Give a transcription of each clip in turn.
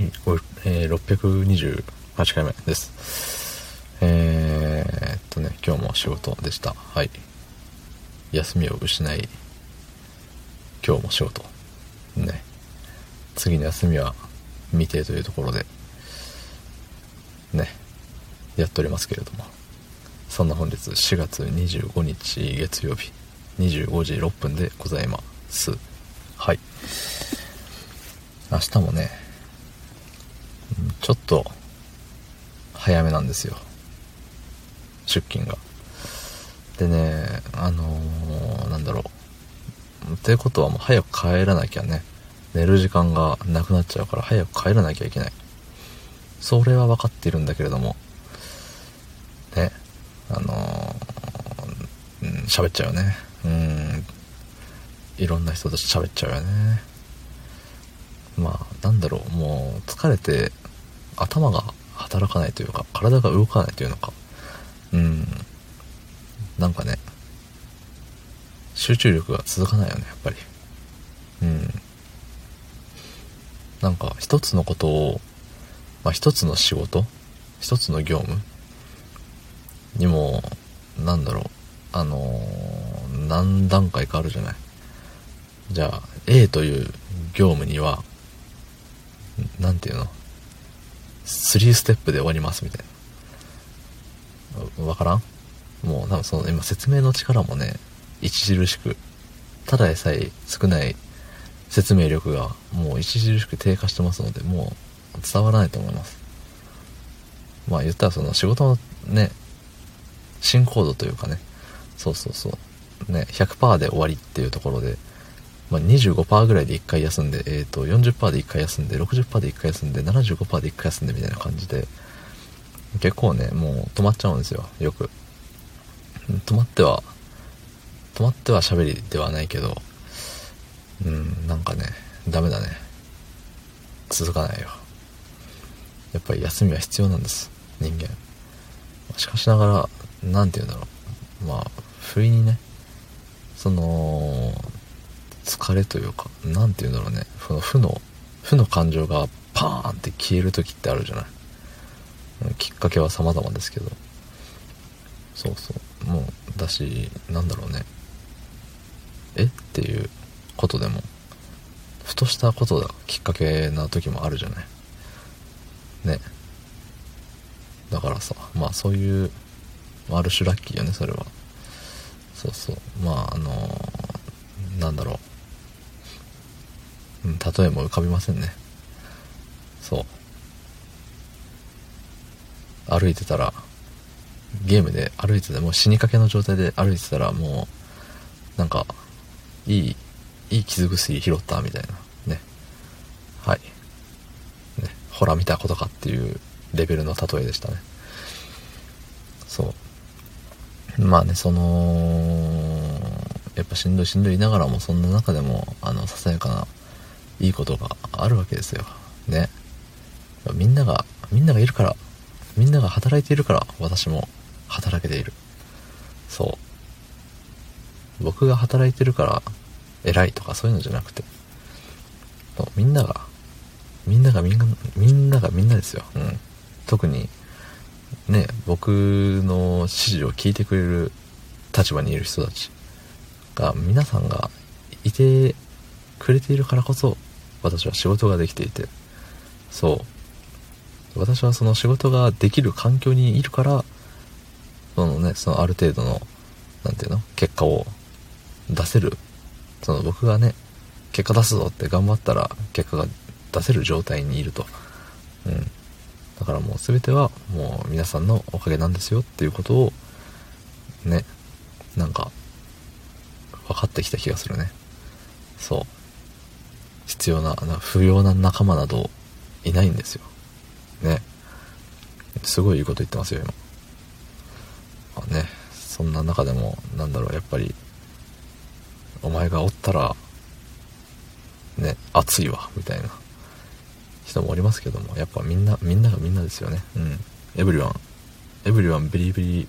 えー、628回目です。えー、っとね、今日も仕事でした。はい。休みを失い、今日も仕事。ね。次の休みは未定というところで、ね、やっておりますけれども。そんな本日4月25日月曜日25時6分でございます。はい。明日もね、ちょっと早めなんですよ。出勤が。でね、あのー、なんだろう。ってことはもう早く帰らなきゃね、寝る時間がなくなっちゃうから早く帰らなきゃいけない。それは分かっているんだけれども、ね、あのー、喋、うん、っちゃうよね。うん。いろんな人と喋っちゃうよね。まあ、なんだろう、もう疲れて頭が働かないというか、体が動かないというのか、うん、なんかね、集中力が続かないよね、やっぱり。うん。なんか、一つのことを、まあ、一つの仕事一つの業務にも、なんだろう、あのー、何段階かあるじゃない。じゃあ、A という業務には、なんていうの？3ステップで終わりますみたいな。わからん？もう多分その今説明の力もね、著しく、ただでさえ少ない説明力がもう著しく低下してますので、もう伝わらないと思います。まあ言ったらその仕事のね、進行度というかね、そうそうそう、ね、100%で終わりっていうところで、まあ、25%ぐらいで1回休んで、え、ー、と、40%で1回休んで、60%で1回休んで、75%で1回休んでみたいな感じで、結構ね、もう止まっちゃうんですよ、よく。止まっては、止まっては喋りではないけど、うん、なんかね、ダメだね。続かないよ。やっぱり休みは必要なんです、人間。しかしながら、なんて言うんだろう。まあ、不意にね、その、疲れというか、何て言うんだろうね、その負の、負の感情がパーンって消える時ってあるじゃない。きっかけは様々ですけど。そうそう。もう、だし、なんだろうね。えっていうことでも、ふとしたことがきっかけな時もあるじゃない。ね。だからさ、まあそういう、ある種ラッキーよね、それは。そうそう。まああのー、なんだろうう。ん、例えも浮かびませんね。そう。歩いてたら、ゲームで歩いてて、もう死にかけの状態で歩いてたら、もう、なんか、いい、いい傷薬拾ったみたいな。ね。はい。ね。ほら見たことかっていうレベルの例えでしたね。そう。まあね、その、やっぱしんどいしんどいながらも、そんな中でも、あの、ささやかないいことがあるわけですよ。ね。みんなが、みんながいるから、みんなが働いているから、私も働けている。そう。僕が働いてるから、偉いとかそういうのじゃなくて、みんなが、みんながみんな、みんながみんなですよ。うん。特に、ね、僕の指示を聞いてくれる立場にいる人たちが、皆さんがいてくれているからこそ、私は仕事ができていて。そう。私はその仕事ができる環境にいるからそのねそのある程度の何て言うの？結果を出せる。その僕がね結果出すぞって頑張ったら結果が出せる状態にいると。うん。だからもう全てはもう皆さんのおかげなんですよっていうことをねなんか分かってきた気がするね。そう。必要な、不要な仲間などいないんですよ。ね。すごいいいこと言ってますよ、今。まあね、そんな中でも、なんだろう、やっぱり、お前がおったら、ね、熱いわ、みたいな人もおりますけども、やっぱみんな、みんながみんなですよね。うん。Everyone, everyone very very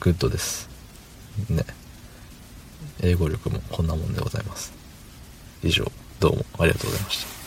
good です。ね。英語力もこんなもんでございます。以上、どうもありがとうございました。